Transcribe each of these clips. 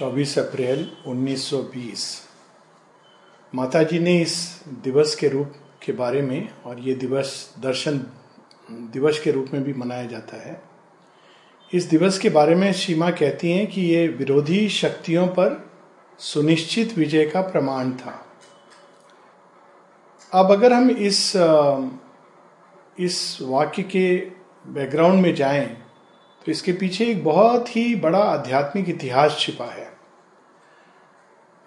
24 अप्रैल 1920 माता जी ने इस दिवस के रूप के बारे में और ये दिवस दर्शन, दिवस के रूप में भी मनाया जाता है। इस दिवस के बारे में सीमा कहती हैं कि ये विरोधी शक्तियों पर सुनिश्चित विजय का प्रमाण था। अब अगर हम इस इस वाक्य के बैकग्राउंड में जाएँ तो इसके पीछे एक बहुत ही बड़ा आध्यात्मिक इतिहास छिपा है।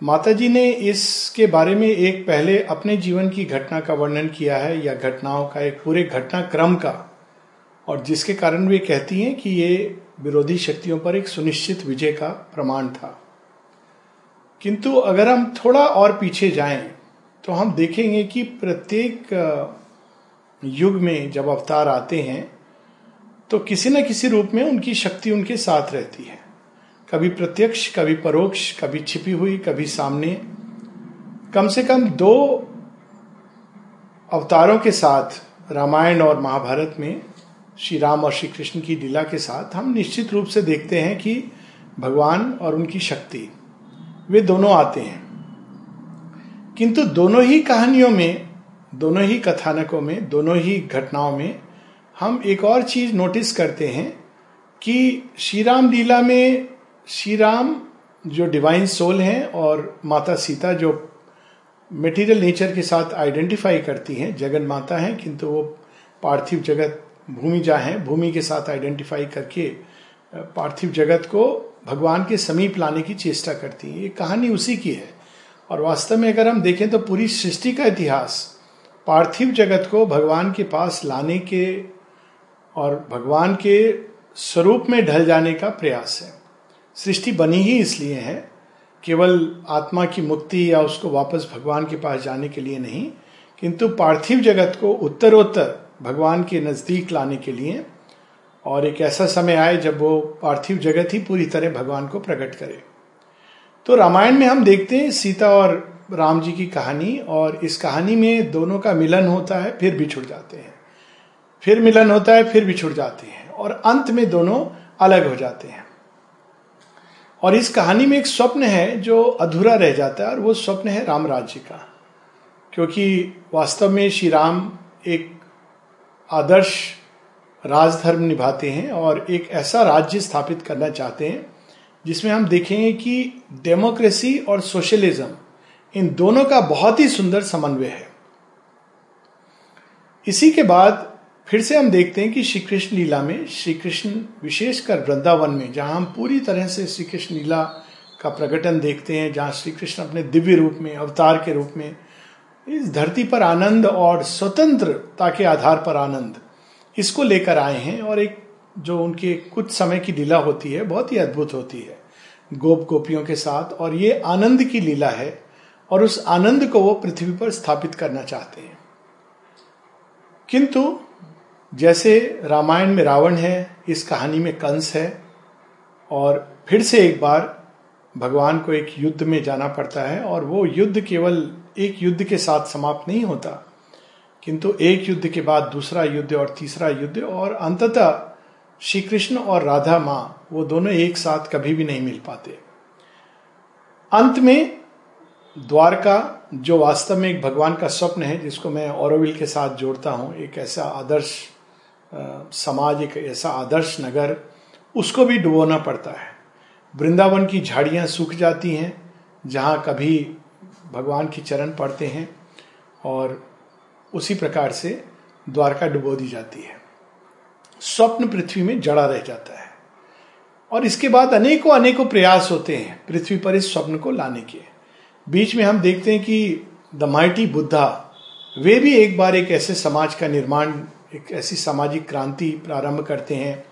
माता जी ने इसके बारे में एक पहले अपने जीवन की घटना का वर्णन किया है या घटनाओं का, एक पूरे घटनाक्रम का, और जिसके कारण वे कहती हैं कि ये विरोधी शक्तियों पर एक सुनिश्चित विजय का प्रमाण था। किंतु अगर हम थोड़ा और पीछे जाएँ तो हम देखेंगे कि प्रत्येक युग में जब अवतार आते हैं तो किसी न किसी रूप में उनकी शक्ति उनके साथ रहती है। कभी प्रत्यक्ष, कभी परोक्ष, कभी छिपी हुई, कभी सामने। कम से कम दो अवतारों के साथ, रामायण और महाभारत में, श्री राम और श्री कृष्ण की लीला के साथ हम निश्चित रूप से देखते हैं कि भगवान और उनकी शक्ति, वे दोनों आते हैं। किंतु दोनों ही कहानियों में, दोनों ही कथानकों में, दोनों ही घटनाओं में हम एक और चीज़ नोटिस करते हैं कि श्री राम लीला में श्री राम जो डिवाइन सोल हैं और माता सीता जो मटेरियल नेचर के साथ आइडेंटिफाई करती हैं, जगन माता हैं, किंतु वो पार्थिव जगत भूमि जा हैं, भूमि के साथ आइडेंटिफाई करके पार्थिव जगत को भगवान के समीप लाने की चेष्टा करती हैं। ये कहानी उसी की है। और वास्तव में अगर हम देखें तो पूरी सृष्टि का इतिहास पार्थिव जगत को भगवान के पास लाने के और भगवान के स्वरूप में ढल जाने का प्रयास है। सृष्टि बनी ही इसलिए है, केवल आत्मा की मुक्ति या उसको वापस भगवान के पास जाने के लिए नहीं, किंतु पार्थिव जगत को उत्तरोत्तर भगवान के नज़दीक लाने के लिए और एक ऐसा समय आए जब वो पार्थिव जगत ही पूरी तरह भगवान को प्रकट करे। तो रामायण में हम देखते हैं सीता और राम जी की कहानी और इस कहानी में दोनों का मिलन होता है, फिर बिछुड़ जाते हैं। फिर मिलन होता है, फिर बिछुड़ जाते हैं और अंत में दोनों अलग हो जाते हैं। और इस कहानी में एक स्वप्न है जो अधूरा रह जाता है और वो स्वप्न है राम राज्य का। क्योंकि वास्तव में श्री राम एक आदर्श राजधर्म निभाते हैं और एक ऐसा राज्य स्थापित करना चाहते हैं, जिसमें हम देखेंगे कि डेमोक्रेसी और सोशलिज्म इन दोनों का बहुत ही सुंदर समन्वय है। इसी के बाद फिर से हम देखते हैं कि श्री कृष्ण लीला में श्री कृष्ण विशेषकर वृंदावन में, जहाँ हम पूरी तरह से श्री कृष्ण लीला का प्रकटन देखते हैं, जहाँ श्री कृष्ण अपने दिव्य रूप में, अवतार के रूप में, इस धरती पर आनंद और स्वतंत्रता के आधार पर आनंद इसको लेकर आए हैं और एक जो उनके कुछ समय की लीला होती है, बहुत ही अद्भुत होती है, गोप गोपियों के साथ और ये आनंद की लीला है और उस आनंद को वो पृथ्वी पर स्थापित करना चाहते हैं। किंतु जैसे रामायण में रावण है, इस कहानी में कंस है, और फिर से एक बार भगवान को एक युद्ध में जाना पड़ता है, और वो युद्ध केवल एक युद्ध के साथ समाप्त नहीं होता, किंतु एक युद्ध के बाद दूसरा युद्ध और तीसरा युद्ध, और अंततः श्री कृष्ण और राधा माँ, वो दोनों एक साथ कभी भी नहीं मिल पाते। अंत में द्वारका, जो वास्तव में एक भगवान का स्वप्न है, जिसको मैं औरविल के साथ जोड़ता हूँ, एक ऐसा आदर्श समाज एक ऐसा आदर्श नगर, उसको भी डुबोना पड़ता है। वृंदावन की झाड़ियाँ सूख जाती हैं, जहाँ कभी भगवान की चरण पड़ते हैं और उसी प्रकार से द्वारका डुबो दी जाती है। स्वप्न पृथ्वी में जड़ा रह जाता है। और इसके बाद अनेकों अनेकों प्रयास होते हैं पृथ्वी पर इस स्वप्न को लाने के। बीच में हम देखते हैं कि द माइटी बुद्धा, वे भी एक बार एक ऐसे समाज का निर्माण एक ऐसी सामाजिक क्रांति प्रारंभ करते हैं,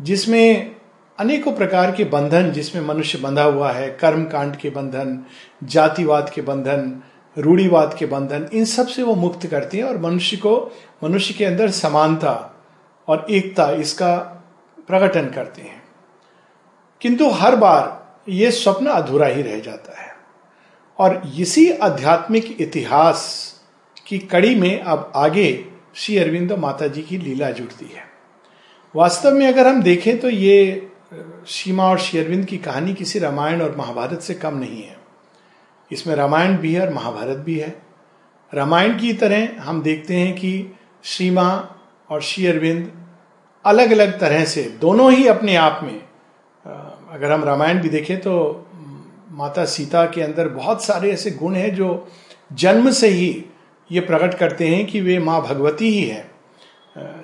जिसमें अनेकों प्रकार के बंधन, जिसमें मनुष्य बंधा हुआ है कर्म कांड के बंधन, जातिवाद के बंधन, रूढ़ीवाद के बंधन, इन सबसे वो मुक्त करते हैं और मनुष्य को, मनुष्य के अंदर समानता और एकता इसका प्रकटन करते हैं। किंतु हर बार ये स्वप्न अधूरा ही रह जाता है। और इसी आध्यात्मिक इतिहास की कड़ी में अब आगे श्री अरविंदो माता जी की लीला जुड़ती है। वास्तव में अगर हम देखें तो ये सीमा और शेरविंद की कहानी किसी रामायण और महाभारत से कम नहीं है। इसमें रामायण भी है और महाभारत भी है। रामायण की तरह हम देखते हैं कि सीमा और शेयरविंद अलग अलग तरह से दोनों ही अपने आप में अगर हम रामायण भी देखें तो माता सीता के अंदर बहुत सारे ऐसे गुण हैं जो जन्म से ही ये प्रकट करते हैं कि वे माँ भगवती ही है।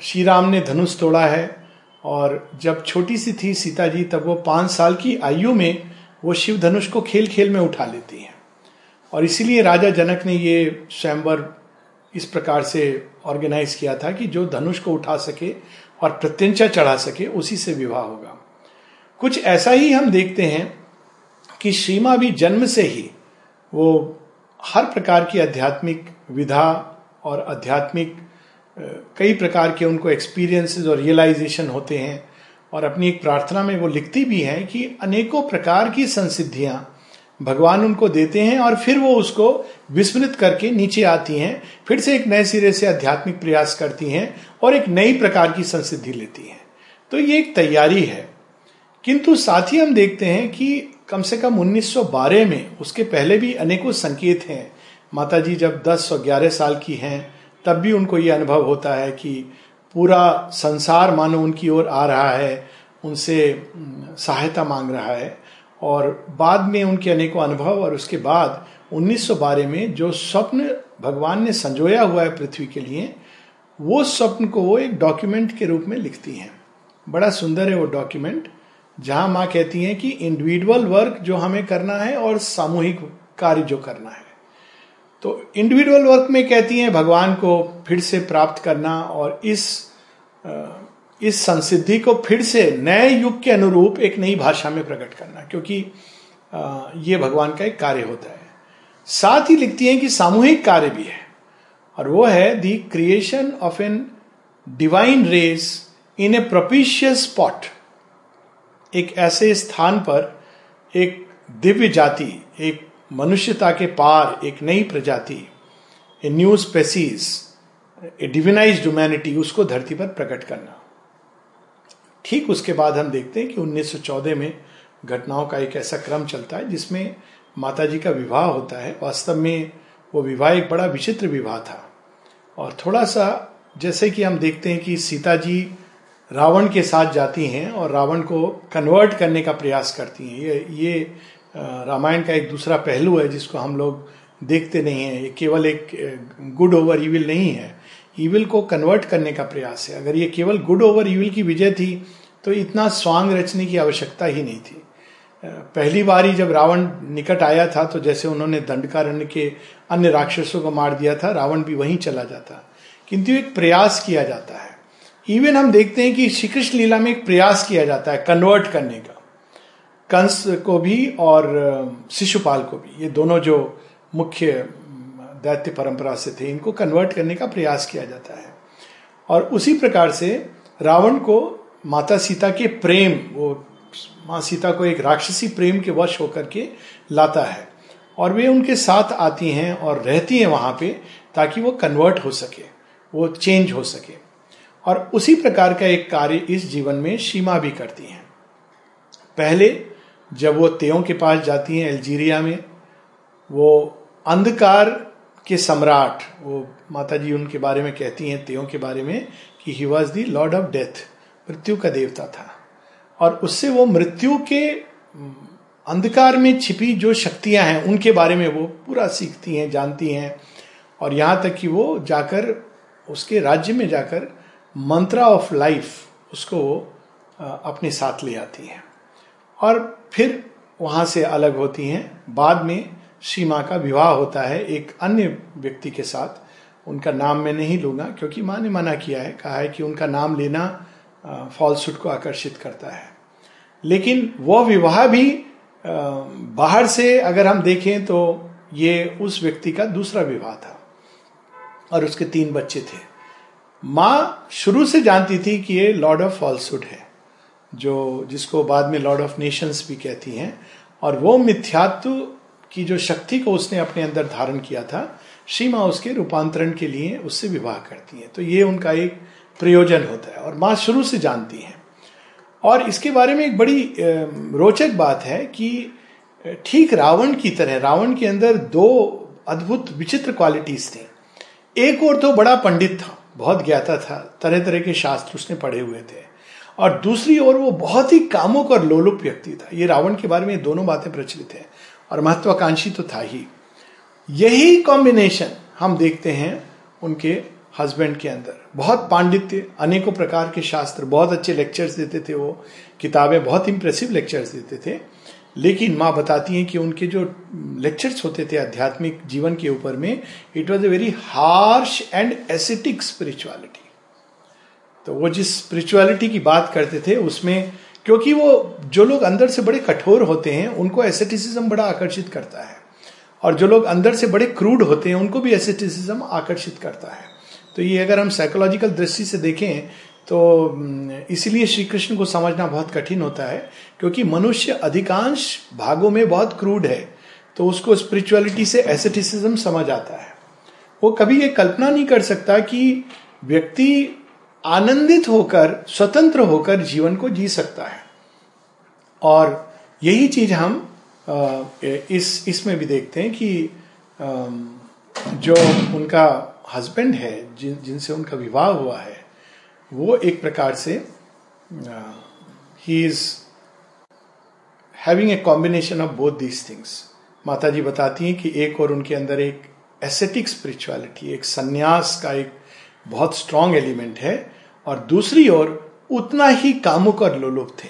श्री राम ने धनुष तोड़ा है और जब छोटी सी थी सीता जी तब वो पाँच साल की आयु में वो शिव धनुष को खेल खेल में उठा लेती हैं। और इसीलिए राजा जनक ने ये स्वयंवर इस प्रकार से ऑर्गेनाइज किया था कि जो धनुष को उठा सके और प्रत्यंचा चढ़ा सके, उसी से विवाह होगा। कुछ ऐसा ही हम देखते हैं कि श्रीमा भी जन्म से ही वो हर प्रकार की आध्यात्मिक विधा और आध्यात्मिक कई प्रकार के उनको एक्सपीरियंसेस और रियलाइजेशन होते हैं। और अपनी एक प्रार्थना में वो लिखती भी हैं कि अनेकों प्रकार की संसिद्धियाँ भगवान उनको देते हैं और फिर वो उसको विस्मृत करके नीचे आती हैं, फिर से एक नए सिरे से आध्यात्मिक प्रयास करती हैं और एक नई प्रकार की संसिद्धि लेती हैं। तो ये एक तैयारी है। किंतु साथ ही हम देखते हैं कि कम से कम 1912 में उसके पहले भी अनेकों संकेत हैं। माता जी जब 10 और 11 साल की हैं, तब भी उनको ये अनुभव होता है कि पूरा संसार मानो उनकी ओर आ रहा है, उनसे सहायता मांग रहा है। और बाद में उनके अनेकों अनुभव और उसके बाद 1912 में जो स्वप्न भगवान ने संजोया हुआ है पृथ्वी के लिए, वो स्वप्न को वो एक डॉक्यूमेंट के रूप में लिखती हैं। बड़ा सुंदर है वो डॉक्यूमेंट, जहाँ माँ कहती हैं कि इंडिविजुअल वर्क जो हमें करना है और सामूहिक कार्य जो करना है। तो इंडिविजुअल वर्क में कहती हैं, भगवान को फिर से प्राप्त करना और इस इस संसिद्धि को फिर से नए युग के अनुरूप एक नई भाषा में प्रकट करना, क्योंकि ये भगवान का एक कार्य होता है। साथ ही लिखती हैं कि सामूहिक कार्य भी है, और वो है the creation of an divine race in a propitious spot एक ऐसे स्थान पर एक दिव्य जाति, एक मनुष्यता के पार एक नई प्रजाति a new species a divinise humanity उसको धरती पर प्रकट करना। ठीक उसके बाद हम देखते हैं कि 1914 में घटनाओं का एक ऐसा क्रम चलता है जिसमें माता जी का विवाह होता है। वास्तव में वो विवाह एक बड़ा विचित्र विवाह था। और थोड़ा सा जैसे कि हम देखते हैं कि सीता जी रावण के साथ जाती हैं और रावण को कन्वर्ट करने का प्रयास करती हैं। ये ये रामायण का एक दूसरा पहलू है जिसको हम लोग देखते नहीं हैं। ये केवल एक गुड ओवर ईविल नहीं है। ईविल को कन्वर्ट करने का प्रयास है। अगर ये केवल गुड ओवर ईविल की विजय थी तो इतना स्वांग रचने की आवश्यकता ही नहीं थी। पहली बार ही जब रावण निकट आया था तो जैसे उन्होंने दंडकारण्य के अन्य राक्षसों को मार दिया था, रावण भी वहीं चला जाता। किंतु एक प्रयास किया जाता है। इवन हम देखते हैं कि श्री कृष्ण लीला में एक प्रयास किया जाता है कन्वर्ट करने का। कंस को भी और शिशुपाल को भी। ये दोनों जो मुख्य दैत्य परंपरा से थे, इनको कन्वर्ट करने का प्रयास किया जाता है। और उसी प्रकार से रावण को माता सीता के प्रेम, वो माँ सीता को एक राक्षसी प्रेम के वश होकर के लाता है। और वे उनके साथ आती हैं और रहती हैं वहाँ पे, ताकि वो कन्वर्ट हो सके, वो चेंज हो सके। और उसी प्रकार का एक कार्य इस जीवन में सीमा भी करती हैं। पहले जब वो तेयों के पास जाती हैं अल्जीरिया में, वो अंधकार के सम्राट, वो माता जी उनके बारे में कहती हैं, तेयों के बारे में, कि he was the lord of death मृत्यु का देवता था। और उससे वो मृत्यु के अंधकार में छिपी जो शक्तियाँ हैं, उनके बारे में वो पूरा सीखती हैं, जानती हैं। और यहाँ तक कि वो जाकर, उसके राज्य में जाकर, मंत्रा ऑफ़ लाइफ, उसको अपने साथ ले आती हैं। और फिर वहाँ से अलग होती हैं। बाद में सीमा का विवाह होता है एक अन्य व्यक्ति के साथ। उनका नाम मैं नहीं लूँगा, क्योंकि माँ ने मना किया है, कहा है कि उनका नाम लेना फॉल्सूट को आकर्षित करता है। लेकिन वह विवाह भी बाहर से अगर हम देखें तो ये उस व्यक्ति का दूसरा विवाह था और उसके तीन बच्चे थे। माँ शुरू से जानती थी कि ये लॉर्ड ऑफ़ फॉल्सुड है। जो जिसको बाद में लॉर्ड ऑफ़ नेशंस भी कहती हैं, और वो मिथ्यात्व की जो शक्ति को उसने अपने अंदर धारण किया था श्री माँ उसके रूपांतरण के लिए उससे विवाह करती हैं। तो ये उनका एक प्रयोजन होता है, और माँ शुरू से जानती हैं। और इसके बारे में एक बड़ी रोचक बात है कि ठीक रावण की तरह, रावण के अंदर दो अद्भुत विचित्र क्वालिटीज थी। एक और तो बड़ा पंडित था, बहुत ज्ञाता था तरह तरह के शास्त्र उसने पढ़े हुए थे। और दूसरी ओर वो बहुत ही कामुक और लोलुप व्यक्ति था। ये रावण के बारे में दोनों बातें प्रचलित है और महत्वाकांक्षी तो था ही। यही कॉम्बिनेशन हम देखते हैं उनके हस्बैंड के अंदर। बहुत पांडित्य, अनेकों प्रकार के शास्त्र, बहुत अच्छे लेक्चर्स देते थे वो, किताबें, बहुत इंप्रेसिव लेक्चर्स देते थे। लेकिन माँ बताती हैं कि उनके जो लेक्चर्स होते थे आध्यात्मिक जीवन के ऊपर में it was a very harsh and ascetic spirituality तो वो जिस स्पिरिचुअलिटी की बात करते थे, उसमें क्योंकि वो, जो लोग अंदर से बड़े कठोर होते हैं, उनको एसेटिसिज्म बड़ा आकर्षित करता है। और जो लोग अंदर से बड़े क्रूड होते हैं, उनको भी एसेटिसिज्म आकर्षित करता है। तो ये अगर हम साइकोलॉजिकल दृष्टि से देखें तो इसीलिए श्री कृष्ण को समझना बहुत कठिन होता है, क्योंकि मनुष्य अधिकांश भागों में बहुत क्रूड है तो उसको स्पिरिचुअलिटी से एसेटिसिज्म समझ आता है। वो कभी ये कल्पना नहीं कर सकता कि व्यक्ति आनंदित होकर, स्वतंत्र होकर जीवन को जी सकता है। और यही चीज़ हम इस, इसमें भी देखते हैं कि जो उनका हस्बैंड है, जिन, जिनसे उनका विवाह हुआ है, वो एक प्रकार से ही is having a combination of both these things माता जी बताती हैं कि एक और उनके अंदर एक एसेटिक स्पिरिचुअलिटी एक संन्यास का एक बहुत स्ट्रॉन्ग एलिमेंट है और दूसरी ओर उतना ही कामुक और लोलुप थे।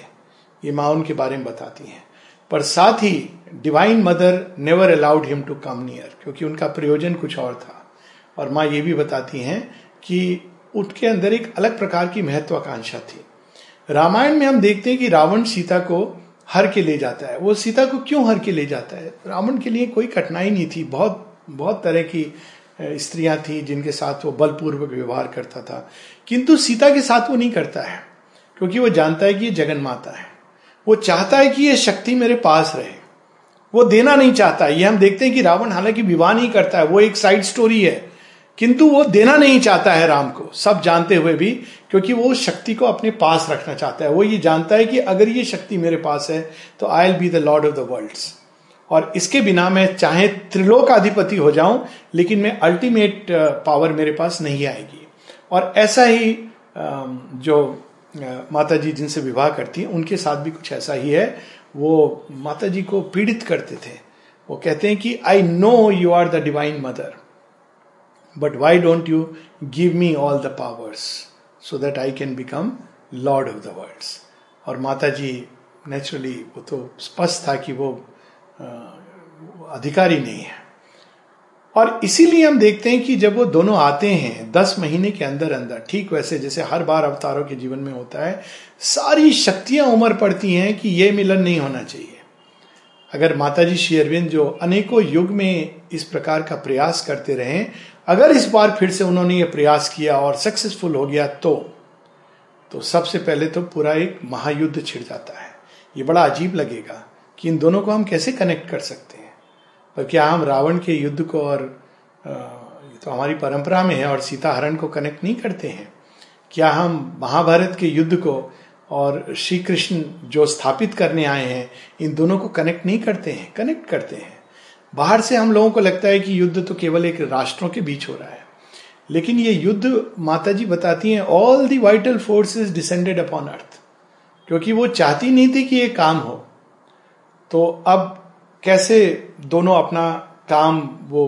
ये माँ उनके बारे में बताती हैं। पर साथ ही divine mother never allowed him to come near क्योंकि उनका प्रयोजन कुछ और था। और माँ ये भी बताती हैं कि उनके अंदर एक अलग प्रकार की महत्वाकांक्षा थी। रामायण में हम देखते हैं कि रावण सीता को हर के ले जाता है। वो सीता को क्यों हर के ले जाता है? रावण के लिए कोई कठिनाई नहीं थी। बहुत बहुत तरह की स्त्रियाँ थी जिनके साथ वो बलपूर्वक व्यवहार करता था। किंतु सीता के साथ वो नहीं करता है, क्योंकि वो जानता है कि ये जगन माता है। वो चाहता है कि ये शक्ति मेरे पास रहे। वो देना नहीं चाहता। ये हम देखते हैं कि रावण हालाँकि विवाह नहीं करता है, वो एक साइड स्टोरी है। किंतु वो देना नहीं चाहता है राम को, सब जानते हुए भी, क्योंकि वो शक्ति को अपने पास रखना चाहता है। वो ये जानता है कि अगर ये शक्ति मेरे पास है तो I'll be the lord of the world और इसके बिना मैं चाहे त्रिलोक अधिपति हो जाऊँ लेकिन मैं अल्टीमेट पावर uh, मेरे पास नहीं आएगी। और ऐसा ही um, जो uh, माता जी जिनसे विवाह करती हैं उनके साथ भी कुछ ऐसा ही है। वो माता जी को पीड़ित करते थे। वो कहते हैं कि I know you are the divine mother but why don't you give me all the powers so that I can become lord of the world और माता जी नेचुरली वो तो स्पष्ट था कि वो अधिकारी नहीं है। और इसीलिए हम देखते हैं कि जब वो दोनों आते हैं, दस महीने के अंदर अंदर, ठीक वैसे जैसे हर बार अवतारों के जीवन में होता है, सारी शक्तियाँ उमर पड़ती हैं कि ये मिलन नहीं होना चाहिए। अगर माताजी श्री अरविंद जो अनेकों युग में इस प्रकार का प्रयास करते रहे, अगर इस बार फिर से उन्होंने ये प्रयास किया और सक्सेसफुल हो गया तो तो सबसे पहले तो पूरा एक महायुद्ध छिड़ जाता है। ये बड़ा अजीब लगेगा। कि इन दोनों को हम कैसे कनेक्ट कर सकते हैं? पर क्या हम रावण के युद्ध को और तो हमारी परंपरा में है और सीता हरण को कनेक्ट नहीं करते हैं। क्या हम महाभारत के युद्ध को और श्री कृष्ण जो स्थापित करने आए हैं, इन दोनों को कनेक्ट नहीं करते हैं? कनेक्ट करते हैं। बाहर से हम लोगों को लगता है कि युद्ध तो केवल एक राष्ट्रों के बीच हो रहा है। लेकिन ये युद्ध माता जी बताती हैं all the vital forces descended upon earth क्योंकि वो चाहती नहीं थी कि ये काम हो। तो अब कैसे दोनों अपना काम वो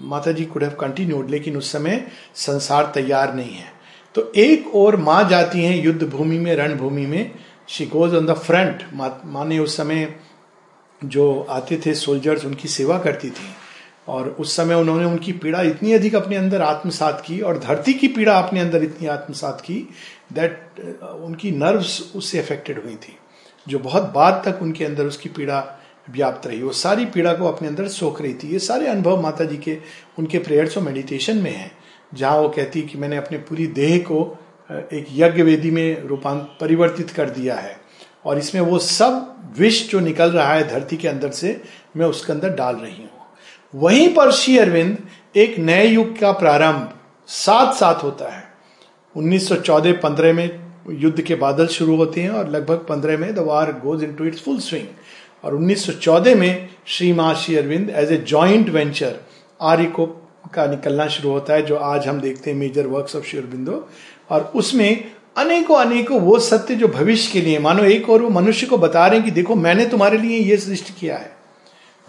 Mata ji could have continued लेकिन उस समय संसार तैयार नहीं है। तो एक और माँ जाती हैं युद्ध भूमि में, रणभूमि में। She goes on the front माँ ने उस समय जो आते थे सोल्जर्स उनकी सेवा करती थी। और उस समय उन्होंने उनकी पीड़ा इतनी अधिक अपने अंदर आत्मसात की और धरती की पीड़ा अपने अंदर इतनी आत्मसात की दैट उनकी नर्व्स उससे अफेक्टेड हुई थी। जो बहुत बाद तक उनके अंदर उसकी पीड़ा व्याप्त रही, वो सारी पीड़ा को अपने अंदर सोख रही थी। ये सारे अनुभव माता जी के, उनके प्रेयर्स और मेडिटेशन में है, जहाँ वो कहती कि मैंने अपने पूरी देह को एक यज्ञ वेदी में रूपांत परिवर्तित कर दिया है और इसमें वो सब विष जो निकल रहा है धरती के अंदर से, मैं उसके अंदर डाल रही हूँ। वहीं पर श्री अरविंद एक नए युग का प्रारंभ साथ साथ होता है। 1914-15 में युद्ध के बादल शुरू होते हैं और लगभग पंद्रह में the war goes into its full swing और 1914 में श्री माँ Shri Aurobindo as a joint venture Arya को का निकलना शुरू होता है, जो आज हम देखते हैं major works of Shri Aurobindo और उसमें अनेकों अनेकों वो सत्य जो भविष्य के लिए, मानो एक और वो मनुष्य को बता रहे हैं कि देखो, मैंने तुम्हारे लिए ये सृष्टि किया है।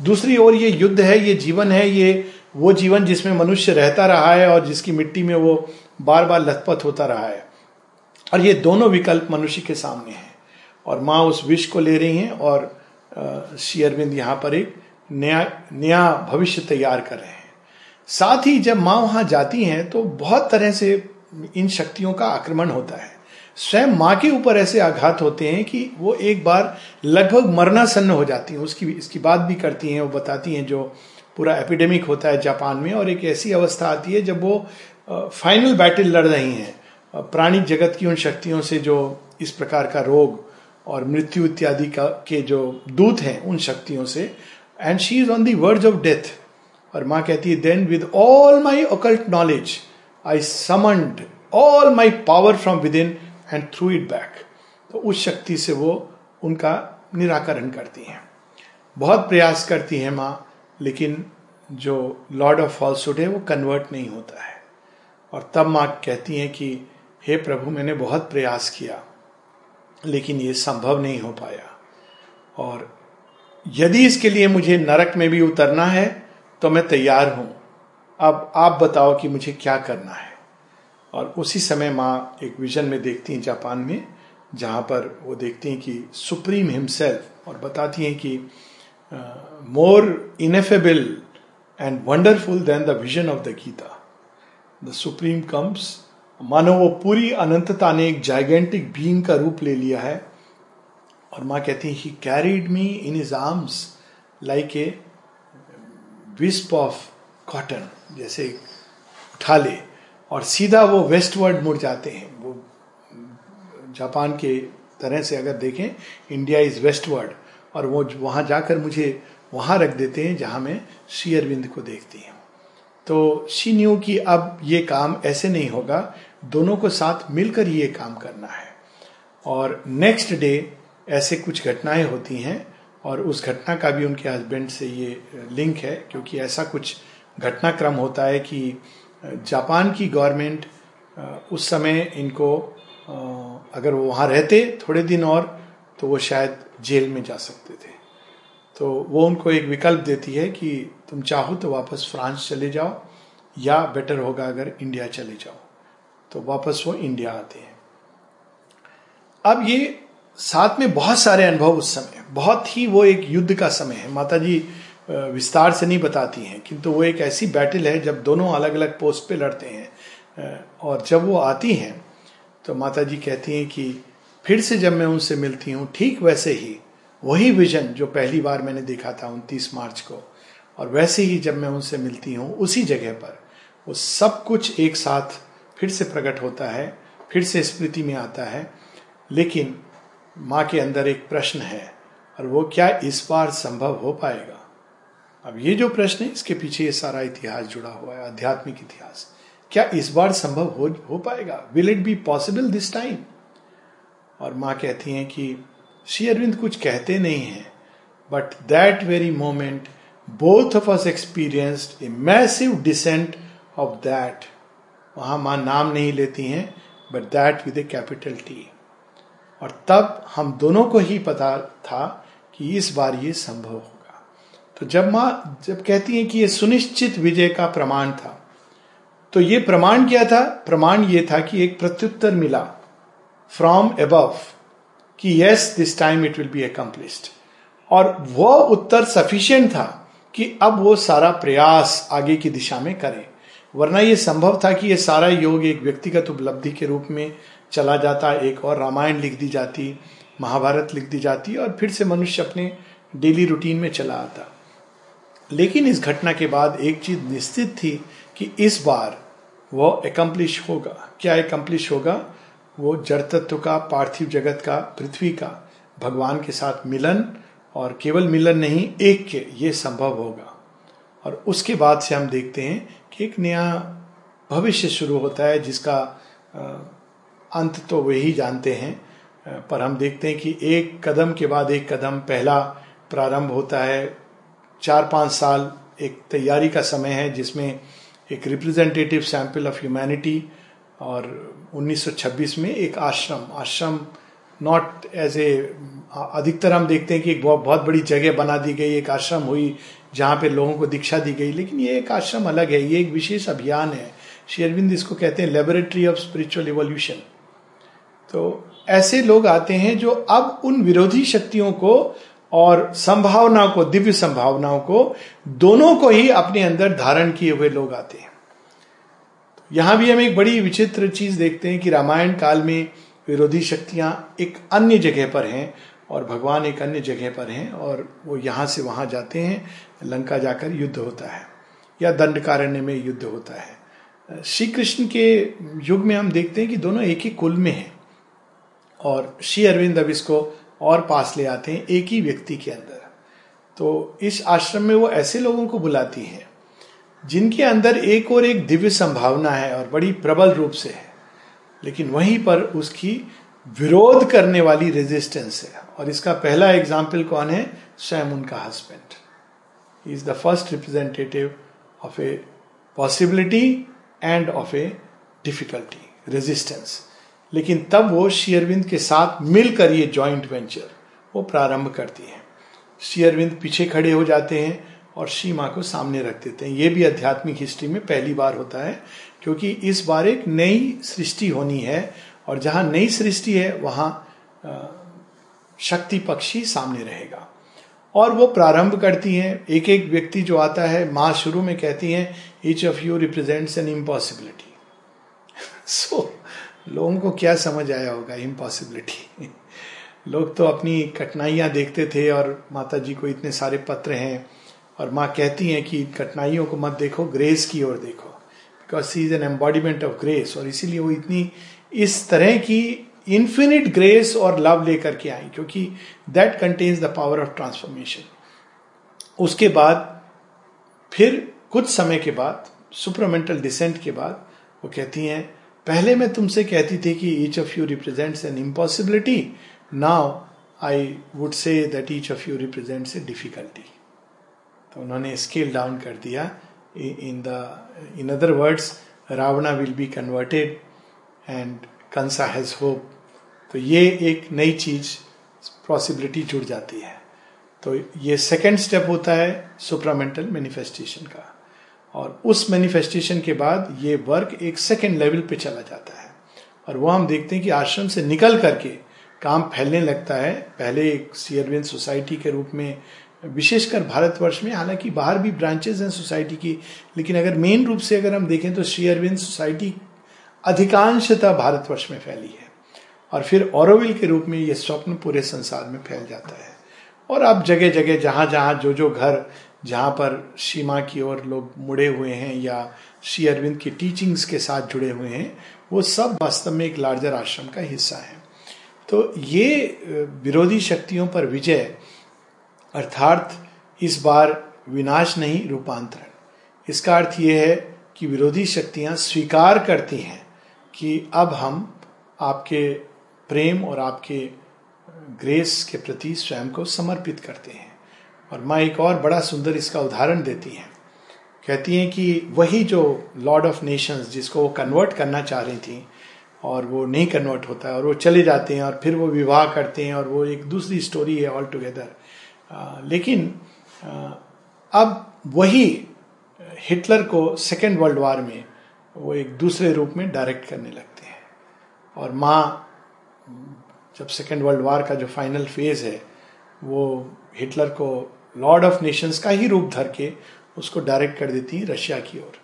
दूसरी ओर ये युद्ध है, ये जीवन है, ये वो जीवन जिसमें मनुष्य रहता रहा है और जिसकी मिट्टी में वो बार बार लथपथ होता रहा है। और ये दोनों विकल्प मनुष्य के सामने हैं। और माँ उस विष को ले रही हैं और श्री अरविंद यहाँ पर एक नया नया भविष्य तैयार कर रहे हैं। साथ ही जब माँ वहाँ जाती हैं तो बहुत तरह से इन शक्तियों का आक्रमण होता है। स्वयं माँ के ऊपर ऐसे आघात होते हैं कि वो एक बार लगभग मरना सन्न हो जाती हैं। उसकी, इसकी बात भी करती हैं वो बताती हैं जो पूरा एपिडेमिक होता है जापान में और एक ऐसी अवस्था आती है जब वो फाइनल बैटल लड़ रही हैं। प्राणिक जगत की उन शक्तियों से जो इस प्रकार का रोग और मृत्यु इत्यादि का, के जो दूत हैं, उन शक्तियों से। And she is on the word of death और माँ कहती है then with all my occult knowledge I summoned all my power from within and through it back तो उस शक्ति से वो उनका निराकरण करती हैं। बहुत प्रयास करती हैं माँ, लेकिन जो लॉर्ड ऑफ़ फॉल्सुड है, वो कन्वर्ट नहीं होता है। और तब माँ कहती हैं कि हे प्रभु, मैंने बहुत प्रयास किया, लेकिन ये संभव नहीं हो पाया। और यदि इसके लिए मुझे नरक में भी उतरना है तो मैं तैयार हूँ। अब आप बताओ कि मुझे क्या करना है। और उसी समय माँ एक विजन में देखती हैं जापान में, जहाँ पर वो देखती हैं कि सुप्रीम हिमसेल्फ और बताती हैं कि more ineffable and wonderful than the vision of the Gita. The supreme comes मानो वो पूरी अनंतता ने एक जाइगेंटिक बीइंग का रूप ले लिया है। और माँ कहती है he carried me in his arms like a wisp of cotton जैसे उठा ले। और सीधा वो वेस्टवर्ड मुड़ जाते हैं। वो जापान के तरह से अगर देखें इंडिया इज़ वेस्टवर्ड और वो वहाँ जाकर मुझे वहाँ रख देते हैं, जहाँ मैं श्री अरविंद को देखती हूँ। तो शी न्यू कि अब ये काम ऐसे नहीं होगा। दोनों को साथ मिलकर ये काम करना है। और नेक्स्ट डे ऐसे कुछ घटनाएँ होती हैं और उस घटना का भी उनके हस्बैंड से ये लिंक है, क्योंकि ऐसा कुछ घटनाक्रम होता है कि जापान की गवर्नमेंट उस समय इनको अगर वो वहाँ रहते थोड़े दिन और तो वो शायद जेल में जा सकते थे। तो वो उनको एक विकल्प देती है कि तुम चाहो तो वापस फ्रांस चले जाओ, या बेटर होगा अगर इंडिया चले जाओ। तो वापस वो इंडिया आते हैं। अब ये साथ में बहुत सारे अनुभव उस समय, बहुत ही वो एक युद्ध का समय है। माता जी विस्तार से नहीं बताती हैं, किंतु वो एक ऐसी बैटल है जब दोनों अलग अलग पोस्ट पे लड़ते हैं और जब वो आती हैं तो माता जी कहती हैं कि फिर से जब मैं उनसे मिलती हूँ, ठीक वैसे ही, वही विजन जो पहली बार मैंने देखा था उनतीस मार्च को, और वैसे ही जब मैं उनसे मिलती हूँ उसी जगह पर, वो सब कुछ एक साथ फिर से प्रकट होता है, फिर से स्मृति में आता है। लेकिन माँ के अंदर एक प्रश्न है, और वो क्या इस बार संभव हो पाएगा? अब ये जो प्रश्न है, इसके पीछे ये सारा इतिहास जुड़ा हुआ है, आध्यात्मिक इतिहास। क्या इस बार संभव हो हो पाएगा? Will it be possible this time और माँ कहती हैं कि, श्री अरविंद कुछ कहते नहीं हैं but that very moment both of us experienced a massive descent of that वहाँ माँ नाम नहीं लेती हैं but that with a capital T और तब हम दोनों को ही पता था कि इस बार ये संभव होगा। तो जब माँ, जब कहती हैं कि ये सुनिश्चित विजय का प्रमाण था तो ये प्रमाण क्या था? प्रमाण ये था कि एक प्रत्युत्तर मिला फ्रॉम एबव कि yes this time it will be accomplished और वह उत्तर सफिशियंट था कि अब वो सारा प्रयास आगे की दिशा में करें। वरना ये संभव था कि ये सारा योग एक व्यक्तिगत उपलब्धि के रूप में चला जाता, एक और रामायण लिख दी जाती, महाभारत लिख दी जाती और फिर से मनुष्य अपने डेली रूटीन में चला आता। लेकिन इस घटना के बाद एक चीज़ निश्चित थी कि इस बार वो एकम्प्लिश होगा। क्या एकम्प्लिश होगा? वो जड़ तत्व का, पार्थिव जगत का, पृथ्वी का, भगवान के साथ मिलन और केवल मिलन नहीं, एक के, ये संभव होगा। और उसके बाद से हम देखते हैं कि एक नया भविष्य शुरू होता है जिसका अंत तो वही जानते हैं पर हम देखते हैं कि एक कदम के बाद एक कदम पहला प्रारंभ होता है। चार पाँच साल एक तैयारी का समय है जिसमें एक रिप्रेजेंटेटिव सैंपल ऑफ़ ह्यूमैनिटी और 1926 में एक ashram ashram not as a अधिकतर हम देखते हैं कि एक बहुत बड़ी जगह बना दी गई, एक आश्रम हुई जहाँ पे लोगों को दीक्षा दी गई। लेकिन ये एक आश्रम अलग है, ये एक विशेष अभियान है। शेरविंद इसको कहते हैं लेबोरेटरी ऑफ़ स्पिरिचुअल इवोल्यूशन तो ऐसे लोग आते हैं जो अब उन विरोधी शक्तियों को और संभावनाओं को, दिव्य संभावनाओं को, दोनों को ही अपने अंदर धारण किए हुए लोग आते हैं। तो यहाँ भी हम एक बड़ी विचित्र चीज़ देखते हैं कि रामायण काल में विरोधी शक्तियाँ एक अन्य जगह पर हैं। और भगवान एक अन्य जगह पर हैं और वो यहाँ से वहाँ जाते हैं, लंका जाकर युद्ध होता है। या दंडकारण्य में युद्ध होता है। श्री कृष्ण के युग में हम देखते हैं कि दोनों एक ही कुल में हैं और श्री अरविंद अब इसको और पास ले आते हैं एक ही व्यक्ति के अंदर। तो इस आश्रम में वो ऐसे लोगों को बुलाती हैं, जिनके अंदर एक और एक दिव्य संभावना है और बड़ी प्रबल रूप से है। लेकिन वहीं पर उसकी विरोध करने वाली रेजिस्टेंस है। और इसका पहला एग्ज़ाम्पल कौन है? स्वयं उनका husband is the first representative of a possibility and of a difficulty resistance लेकिन तब वो शेयरविंद के साथ मिलकर ये जॉइंट वेंचर वो प्रारंभ करती है। शेयरविंद पीछे खड़े हो जाते हैं और सीमा को सामने रख देते हैं। ये भी आध्यात्मिक हिस्ट्री में पहली बार होता है, क्योंकि इस बार एक नई सृष्टि होनी है और जहाँ नई सृष्टि है, वहाँ शक्ति पक्षी सामने रहेगा। और वो प्रारंभ करती हैं। एक एक व्यक्ति जो आता है, माँ शुरू में कहती हैं each of you represents an impossibility so लोगों को क्या समझ आया होगा इम्पॉसिबिलिटी लोग तो अपनी कठिनाइयाँ देखते थे और माता जी को इतने सारे पत्र हैं और माँ कहती हैं कि कठिनाइयों को मत देखो ग्रेस की ओर देखो। Because she is an embodiment of grace और इसीलिए वो इतनी इस तरह की इन्फिनिट ग्रेस और लव लेकर के आई, क्योंकि that contains the power of transformation उसके बाद, फिर कुछ समय के बाद सुपरमेंटल डिसेंट के बाद, वो कहती हैं, पहले मैं तुमसे कहती थी कि each of you represents an impossibility now I would say that each of you represents a difficulty तो उन्होंने स्केल डाउन कर दिया. In the in other words Ravana will be converted and Kansa has hope तो ये एक नई चीज़ possibility जुड़ जाती है। तो ये सेकेंड स्टेप होता है सुप्रामेंटल मैनिफेस्टेशन का। और उस मैनिफेस्टेशन के बाद ये वर्क एक सेकेंड लेवल पे चला जाता है। और वो हम देखते हैं कि आश्रम से निकल करके काम फैलने लगता है। पहले एक सीयरविन सोसाइटी के रूप में, विशेषकर भारतवर्ष में, हालाँकि बाहर भी ब्रांचेज हैं सोसाइटी की। लेकिन अगर मेन रूप से अगर हम देखें तो श्री अरविंद सोसाइटी अधिकांशतः भारतवर्ष में फैली है। और फिर औरविल के रूप में यह स्वप्न पूरे संसार में फैल जाता है। और अब जगह जगह जहाँ जहाँ जो जो घर, जहाँ पर सीमा की ओर लोग मुड़े हुए हैं या श्री अरविंद की टीचिंग्स के साथ जुड़े हुए हैं, वो सब वास्तव में एक लार्जर आश्रम का हिस्सा है। तो ये विरोधी शक्तियों पर विजय, अर्थात इस बार विनाश नहीं, रूपांतरण। इसका अर्थ यह है कि विरोधी शक्तियाँ स्वीकार करती हैं कि अब हम आपके प्रेम और आपके ग्रेस के प्रति स्वयं को समर्पित करते हैं। और माँ एक और बड़ा सुंदर इसका उदाहरण देती हैं। कहती हैं कि वही जो लॉर्ड ऑफ़ नेशंस जिसको वो कन्वर्ट करना चाह रही थी और वो नहीं कन्वर्ट होता है और वो चले जाते हैं और फिर वो विवाह करते हैं और वो एक दूसरी स्टोरी है ऑल टुगेदर लेकिन आ, अब वही हिटलर को सेकेंड वर्ल्ड वार में वो एक दूसरे रूप में डायरेक्ट करने लगते हैं। और माँ, जब सेकेंड वर्ल्ड वार का जो फाइनल फ़ेज़ है, वो हिटलर को लॉर्ड ऑफ़ नेशंस का ही रूप धर के उसको डायरेक्ट कर देती है रशिया की ओर।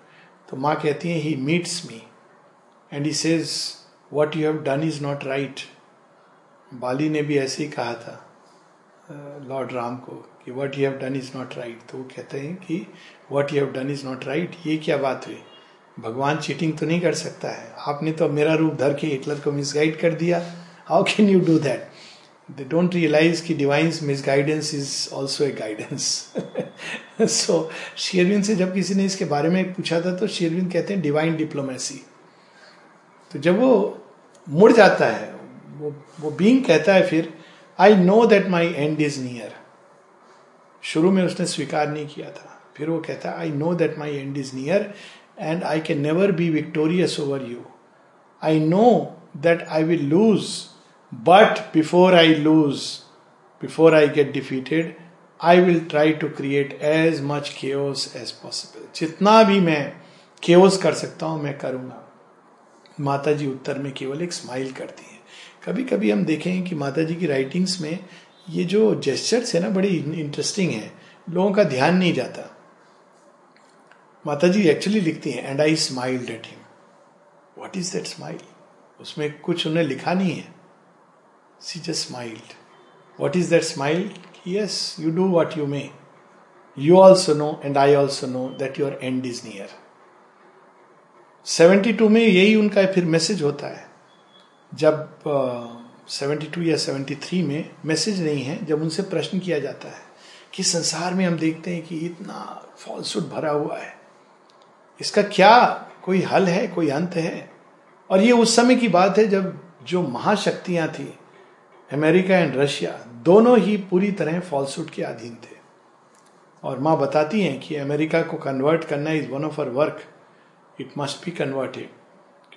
तो माँ कहती है he meets me and he says what you have done is not right Bali ने भी ऐसे ही कहा था लॉर्ड राम को, कि what you have done is not right तो वो कहते हैं कि what you have done is not right ये क्या बात हुई? भगवान चीटिंग तो नहीं कर सकता है। आपने तो मेरा रूप धर के हिटलर को मिसगाइड कर दिया। How can you do that they don't realize कि divine's misguidance is also a guidance so Sherwin से जब किसी ने इसके बारे में पूछा था तो शेरविन कहते हैं डिवाइन डिप्लोमेसी तो जब वो मुड़ जाता है, वो वो बींग कहता है फिर I know that my end is near शुरू में उसने स्वीकार नहीं किया था। फिर वो कहता है I know that my end is near and I can never be victorious over you I know that I will lose but before I lose before I get defeated I will try to create as much chaos as possible जितना भी मैं chaos कर सकता हूँ, मैं करूँगा। माता जी उत्तर में केवल एक स्माइल करती है। कभी कभी हम देखें कि माता जी की राइटिंग्स में ये जो जेस्चर्स है ना, बड़ी इंटरेस्टिंग है। लोगों का ध्यान नहीं जाता। माता जी एक्चुअली लिखती हैं and I smiled at him what is that smile उसमें कुछ उन्हें लिखा नहीं है। She just smiled what is that smile yes you do what you may you also know and I also know that your end is near 72 में यही उनका फिर मैसेज होता है। जब सेवेंटी टू या सेवेंटी थ्री में मैसेज नहीं है, जब उनसे प्रश्न किया जाता है कि संसार में हम देखते हैं कि इतना फॉल्सूट भरा हुआ है। इसका क्या कोई हल है, कोई अंत है? और ये उस समय की बात है जब जो महाशक्तियाँ थी, अमेरिका एंड रशिया, दोनों ही पूरी तरह फॉल्सूट के अधीन थे। और माँ बताती हैं कि अमेरिका को कन्वर्ट करना is one of our work it must be converted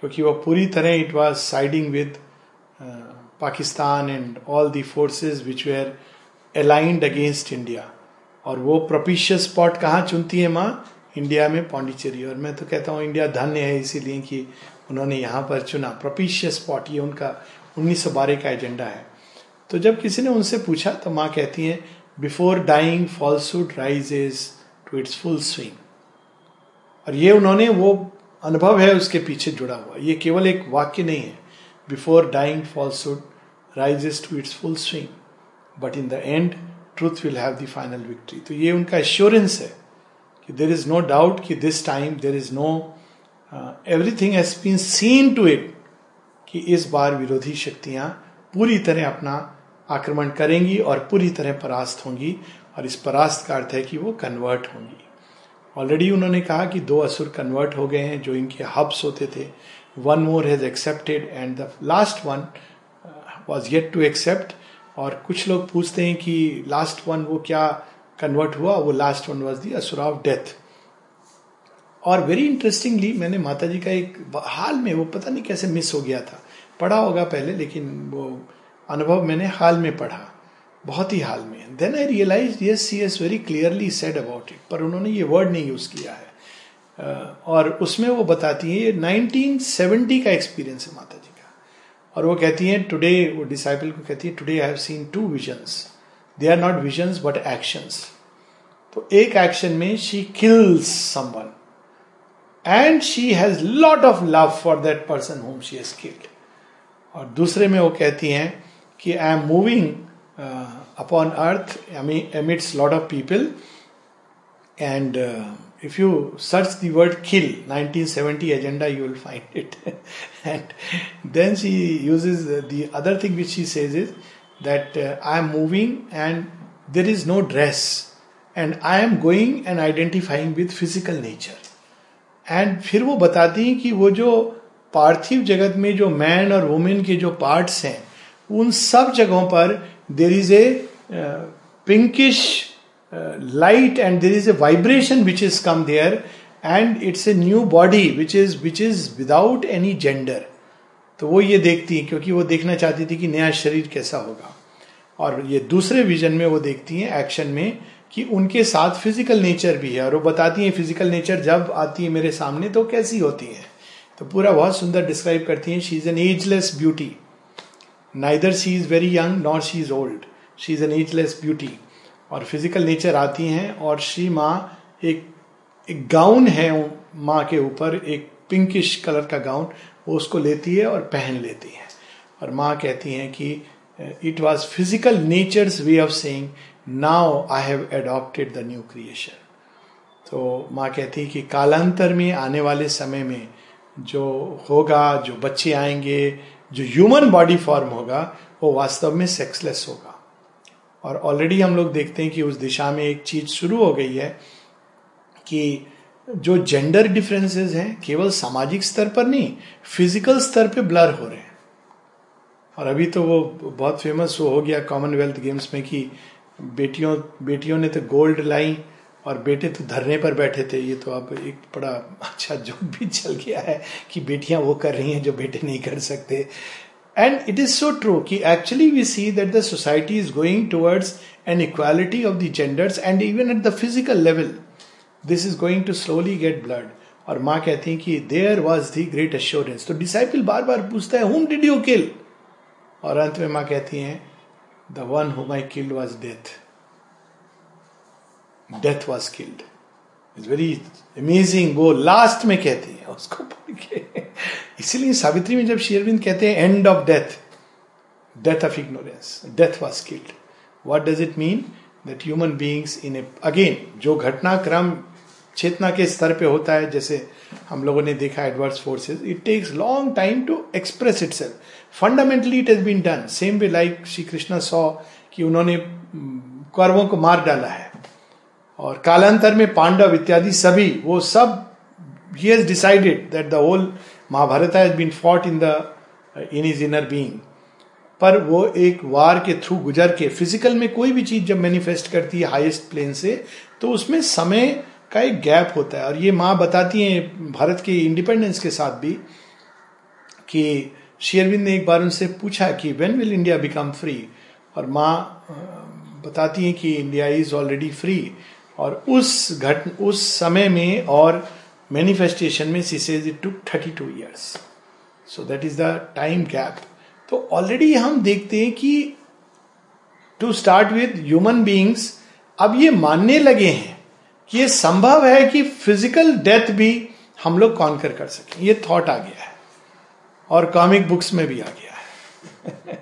क्योंकि वह पूरी तरह it was siding with Pakistan and all the forces which were aligned against India और वो प्रोपिशियस स्पॉट कहाँ चुनती है माँ? इंडिया में पौंडीचेरी और मैं तो कहता हूँ इंडिया धन्य है इसीलिए कि उन्होंने यहाँ पर चुना। प्रोपिशियस स्पॉट ये उनका 1912 का एजेंडा है। तो जब किसी ने उनसे पूछा तो माँ कहती हैं before dying falsehood rises to its full swing और ये उन्होंने, वो अनुभव है उसके पीछे जुड़ा हुआ। ये केवल एक वाक्य नहीं है। Before dying falsehood rises to its full swing but in the end truth will have the final victory तो ये उनका एश्योरेंस है। कि देर इज़ नो डाउट कि this time there is no everything has been seen to it कि इस बार विरोधी शक्तियाँ पूरी तरह अपना आक्रमण करेंगी और पूरी तरह परास्त होंगी और इस परास्त का अर्थ है कि वो कन्वर्ट होंगी। ऑलरेडी उन्होंने कहा कि दो असुर कन्वर्ट हो गए हैं जो इनके हब्स होते थे। One more has accepted and the last one was yet to accept और कुछ लोग पूछते हैं कि लास्ट वन वो क्या कन्वर्ट हुआ, वो last one was the asura of death और वेरी इंटरेस्टिंगली मैंने माता जी का एक हाल में, वो पता नहीं कैसे मिस हो गया था। पढ़ा होगा पहले, लेकिन वो अनुभव मैंने हाल में पढ़ा। बहुत ही हाल में। Then I realize yes she's very clearly said about it पर उन्होंने ये वर्ड नहीं यूज़ किया है। और उसमें वो बताती है, ये 1970 का एक्सपीरियंस है माता जी का। और वो कहती हैं टुडे वो डिसाइपल को कहती है today I have seen two visions they are not vision but action तो एक एक्शन में she kills someone and she has lot of love for that person whom she has killed और दूसरे में वो कहती हैं कि I am moving upon earth amidst lot of people and if you search the word kill 1970 agenda you will find it and then she use the other thing which she says is that uh, i am moving and there is no dress and i am going and identifying with physical nature and फिर वो बताती हैं कि वो जो पार्थिव जगत में जो मैन और वुमेन के जो पार्ट्स हैं उन सब जगहों पर a uh, pinkish uh, light and there is a vibration which has come there and it's a new body which is which is without any gender तो वो ये देखती है, क्योंकि वो देखना चाहती थी कि नया शरीर कैसा होगा। और ये दूसरे विजन में वो देखती हैं एक्शन में, कि उनके साथ फ़िज़िकल नेचर भी है। और वो बताती हैं फ़िज़िकल नेचर जब आती है मेरे सामने तो कैसी होती है? तो पूरा बहुत सुंदर डिस्क्राइब करती हैं। She is an ageless beauty neither she is very young nor she is old she is an ageless beauty और फ़िज़िकल नेचर आती हैं, और श्री माँ एक एक गाउन है, माँ के ऊपर एक पिंकिश कलर का गाउन वो उसको लेती है और पहन लेती है। और माँ कहती हैं कि it was physical nature's way of saying now I have adopted the new creation तो माँ कहती है कि कालांतर में, आने वाले समय में, जो होगा, जो बच्चे आएँगे, जो ह्यूमन बॉडी फॉर्म होगा, वो वास्तव में सेक्सलेस होगा। और ऑलरेडी हम लोग देखते हैं कि उस दिशा में एक चीज़ शुरू हो गई है कि जो जेंडर डिफरेंसेस हैं, केवल सामाजिक स्तर पर नहीं फ़िज़िकल स्तर पे ब्लर हो रहे हैं। और अभी तो वो बहुत फ़ेमस वो हो गया कॉमनवेल्थ गेम्स में कि बेटियों बेटियों ने तो गोल्ड लाई और बेटे तो धरने पर बैठे थे। ये तो अब एक बड़ा अच्छा जोक भी चल गया है कि बेटियाँ वो कर रही हैं जो बेटे नहीं कर सकते। And it is so true कि actually we see that the society is going towards an equality of the genders and even at the physical level this is going to slowly get blood और माँ कहती हैं कि there was the great assurance तो disciple बार बार पूछता है हुम डिड यू किल और अंत में माँ कहती हैं the one whom I killed was death death was killed its very amazing वो लास्ट में कहती है, उसको इसीलिए सावित्री में जब शेरविंद कहते हैं end of death death of ignorance death was killed what does it mean that human beings in a again जो घटनाक्रम चेतना के स्तर पे होता है, जैसे हम लोगों ने देखा adverse forces it takes long time to express itself fundamentally it has been done same way like Shri Krishna saw कि उन्होंने कौरवों को मार डाला है। और कालांतर में पांडव इत्यादि सभी, वो सब has decided that the whole Mahabharata has been fought in the in his inner being पर वो एक वार के थ्रू गुजर के फ़िज़िकल में कोई भी चीज़ जब मैनिफेस्ट करती है हाईएस्ट प्लेन से तो उसमें समय का एक गैप होता है। और ये माँ बताती हैं भारत के इंडिपेंडेंस के साथ भी कि शेयरविंद ने एक बार उनसे पूछा कि when will India become free और माँ बताती हैं कि इंडिया इज़ ऑलरेडी फ्री और उस घट, उस समय में और मैनिफेस्टेशन में she says it took thirty two years so that is the time gap तो ऑलरेडी हम देखते हैं कि to start with human beings अब ये मानने लगे हैं कि ये संभव है कि फ़िज़िकल डेथ भी हम लोग कॉन्कर कर सकें। ये थॉट आ गया है। और कॉमिक बुक्स में भी आ गया है।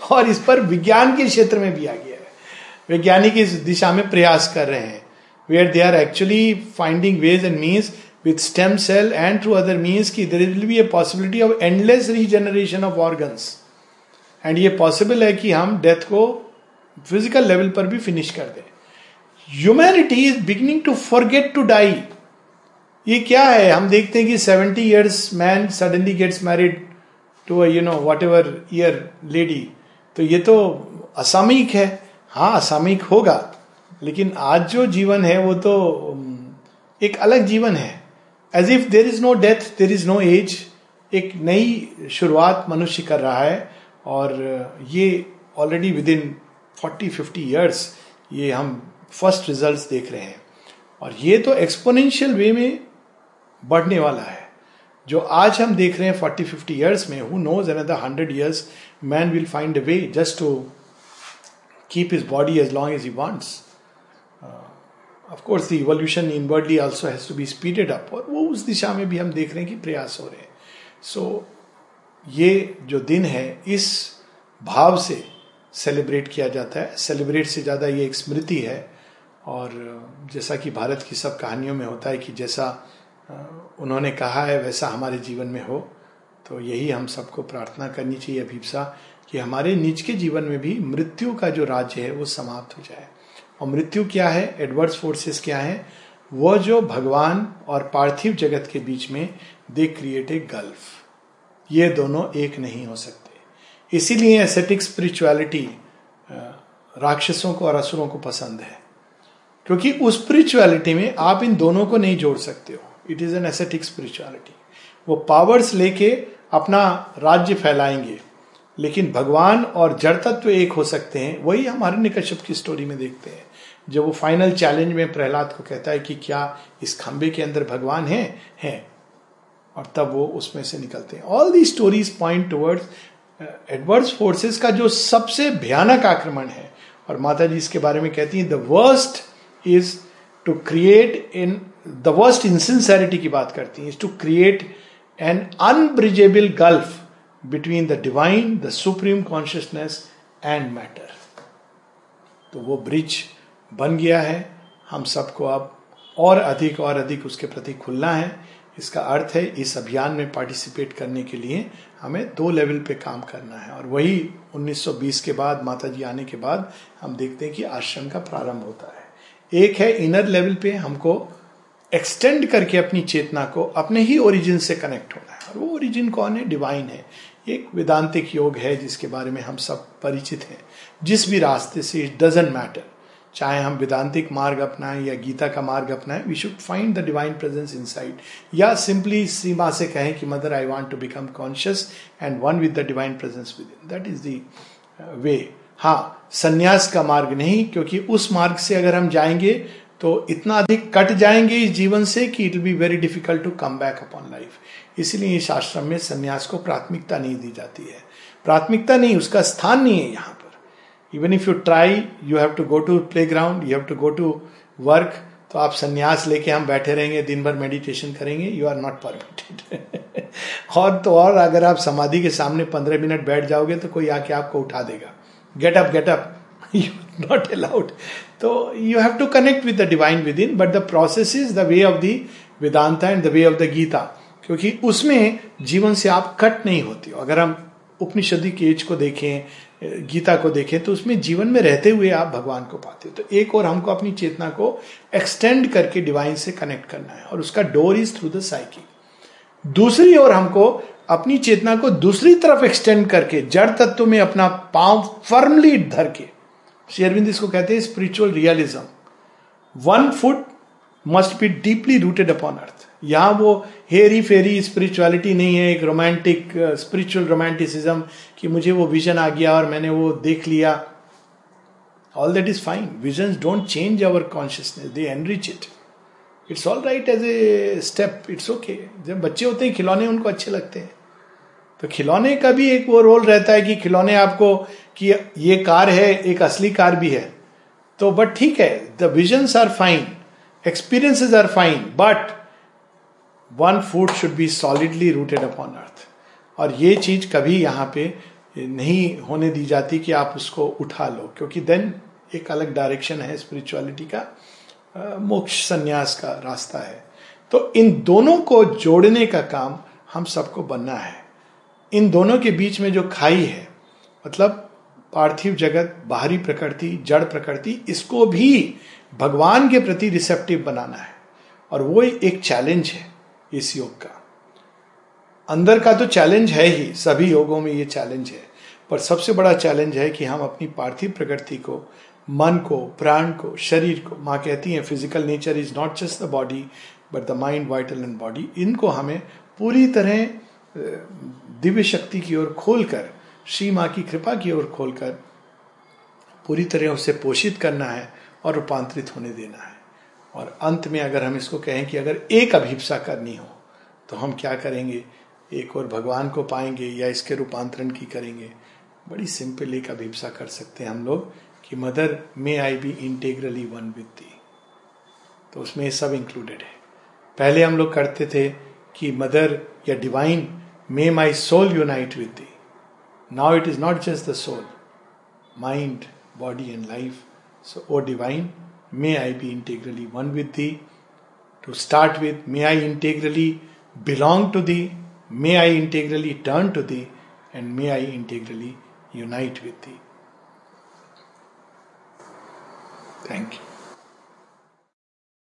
और इस पर विज्ञान के क्षेत्र में भी आ गया है। वैज्ञानिक इस दिशा में प्रयास कर रहे हैं। Where they are actually finding ways and means with stem cell and through other means की there will be a possibility of endless regeneration of organs and ये पॉसिबल है कि हम डेथ को फ़िज़िकल लेवल पर भी फिनिश कर दें। Humanity is beginning to forget to die ये क्या है? हम देखते हैं कि seventy years man suddenly gets married to you know whatever year lady तो ये तो असामयिक है। हाँ असामयिक होगा। लेकिन आज जो जीवन है, वो तो एक अलग जीवन है। As if there is no death there is no age एक नई शुरुआत मनुष्य कर रहा है। और ये already within forty fifty years ये हम फ़र्स्ट रिजल्ट्स देख रहे हैं। और ये तो एक्सपोनेंशियल वे में बढ़ने वाला है। जो आज हम देख रहे हैं फोर्टी फिफ्टी ईयर्स में who knows in another hundred years man will find a way just to keep his body as long as he wants of course the evolution inwardly also has to be speeded up और वो उस दिशा में भी हम देख रहे हैं कि प्रयास हो रहे हैं। सो so, ये जो दिन है इस भाव से सेलिब्रेट किया जाता है। सेलिब्रेट से ज़्यादा ये एक स्मृति है। और जैसा कि भारत की सब कहानियों में होता है कि जैसा उन्होंने कहा है, वैसा हमारे जीवन में हो। तो यही हम सबको प्रार्थना करनी चाहिए अभिप्सा कि हमारे निज के जीवन में भी मृत्यु का जो राज्य है, वो समाप्त हो जाए। और मृत्यु क्या है? एडवर्स फोर्सेस क्या है? वो जो भगवान और पार्थिव जगत के बीच में दे क्रिएट ए गल्फ ये दोनों एक नहीं हो सकते। इसीलिए एसेटिक स्पिरिचुअलिटी राक्षसों को और असुरों को पसंद है। क्योंकि उस स्पिरिचुअलिटी में आप इन दोनों को नहीं जोड़ सकते हो। It is an ascetic spirituality वो पावर्स लेके अपना राज्य फैलाएँगे। लेकिन भगवान और जड़ तत्व एक हो सकते हैं, वही हम हमारे निकश्यप की स्टोरी में देखते हैं। जब वो फाइनल चैलेंज में प्रहलाद को कहता है कि क्या इस खंबे के अंदर भगवान है? हैं। और तब वो उसमें से निकलते हैं। All the stories point towards adverse forces का जो सबसे भयानक आक्रमण है। और माता जी इसके बारे में कहती हैं the worst is to create in the worst insincerity की बात करती है to create an unbridgeable gulf between the divine the supreme consciousness and matter तो वो ब्रिज बन गया है। हम सबको अब और अधिक और अधिक उसके प्रति खुलना है। इसका अर्थ है, इस अभियान में पार्टिसिपेट करने के लिए हमें दो लेवल पे काम करना है। और वही 1920 के बाद माता जी आने के बाद हम देखते हैं कि आश्रम का प्रारंभ होता है। एक है इनर लेवल पे हमको एक्सटेंड करके अपनी चेतना को अपने ही ओरिजिन से कनेक्ट होना है। और वो ओरिजिन कौन है? डिवाइन है। एक वेदांतिक योग है जिसके बारे में हम सब परिचित हैं। जिस भी रास्ते से इट डजेंट मैटर चाहे हम वेदांतिक मार्ग अपनाएँ या गीता का मार्ग अपनाएँ we should find the divine presence inside या सिंपली सीमा से कहें कि mother I want to become conscious and one with the divine presence within that is the way हाँ संन्यास का मार्ग नहीं, क्योंकि उस मार्ग से अगर हम जाएँगे तो इतना अधिक कट जाएँगे इस जीवन से कि it be very difficult to come back upon life इसलिए इस आश्रम में संन्यास को प्राथमिकता नहीं दी जाती है। प्राथमिकता नहीं, उसका स्थान नहीं है यहाँ पर। Even if you try you have to go to playground you have to go to work तो आप संन्यास लेके हम बैठे रहेंगे, दिन भर मेडिटेशन करेंगे यू आर नॉट परमिटेड और तो और अगर आप समाधि के सामने पंद्रह मिनट बैठ जाओगे तो कोई आके आपको उठा देगा। Get up get up you not allowed तो you have to connect with the divine within but the process is the way of the Vedanta and the way of the Gita क्योंकि उसमें जीवन से आप कट नहीं होती अगर हम उपनिषदी के एज को देखें, गीता को देखें तो उसमें जीवन में रहते हुए आप भगवान को पाते हो। तो एक और हमको अपनी चेतना को एक्सटेंड करके डिवाइन से कनेक्ट करना है, और उसका door is through the psychic दूसरी ओर हमको अपनी चेतना को दूसरी तरफ़ एक्सटेंड करके, जड़ तत्व में अपना पाँव फर्मली धर के शेयरबिंद इसको कहते हैं spiritual realism one foot must be deeply rooted upon earth यहाँ वो हेरी फेरी स्पिरिचुअलिटी नहीं है, एक रोमांटिक स्पिरिचुअल रोमांटिसिज्म कि मुझे वो विजन आ गया और मैंने वो देख लिया। All that is fine vision don't change our consciousness they enrich it it's all right as a step it's okay जब बच्चे होते हैं, खिलौने उनको अच्छे लगते हैं। तो खिलौने का भी एक वो रोल रहता है कि खिलौने आपको कि ये कार है, एक असली कार भी है। तो बट ठीक है the visions are fine experiences are fine but one foot should be solidly rooted upon earth और ये चीज़ कभी यहाँ पे नहीं होने दी जाती कि आप उसको उठा लो, क्योंकि देन एक अलग डायरेक्शन है स्पिरिचुअलिटी का मोक्ष संन्यास का रास्ता है। तो इन दोनों को जोड़ने का काम हम सबको बनना है। इन दोनों के बीच में जो खाई है मतलब पार्थिव जगत, बाहरी प्रकृति, जड़ प्रकृति, इसको भी भगवान के प्रति रिसेप्टिव बनाना है। और वो एक चैलेंज है इस योग का। अंदर का तो चैलेंज है ही, सभी योगों में ये चैलेंज है। पर सबसे बड़ा चैलेंज है कि हम अपनी पार्थिव प्रकृति को, मन को, प्राण को, शरीर को, माँ कहती हैं physical nature is not just the body but the mind vital and body इनको हमें पूरी तरह दिव्य शक्ति की ओर खोलकर श्री माँ की कृपा की ओर खोलकर पूरी तरह उसे पोषित करना है और रूपांतरित होने देना है। और अंत में अगर हम इसको कहें कि अगर एक अभिप्सा करनी हो तो हम क्या करेंगे? एक और भगवान को पाएँगे या इसके रूपांतरण की करेंगे? बड़ी सिंपल एक अभिप्सा कर सकते हैं हम लोग कि mother may I be integrally one with thee तो उसमें सब इंक्लूडेड है। पहले हम लोग करते थे कि मदर या divine May my soul unite with thee. Now it is not just the soul, mind, body, and life. So, O Divine, may I be integrally one with thee. To start with, may I integrally belong to thee, may I integrally turn to thee, and may I integrally unite with thee. Thank you.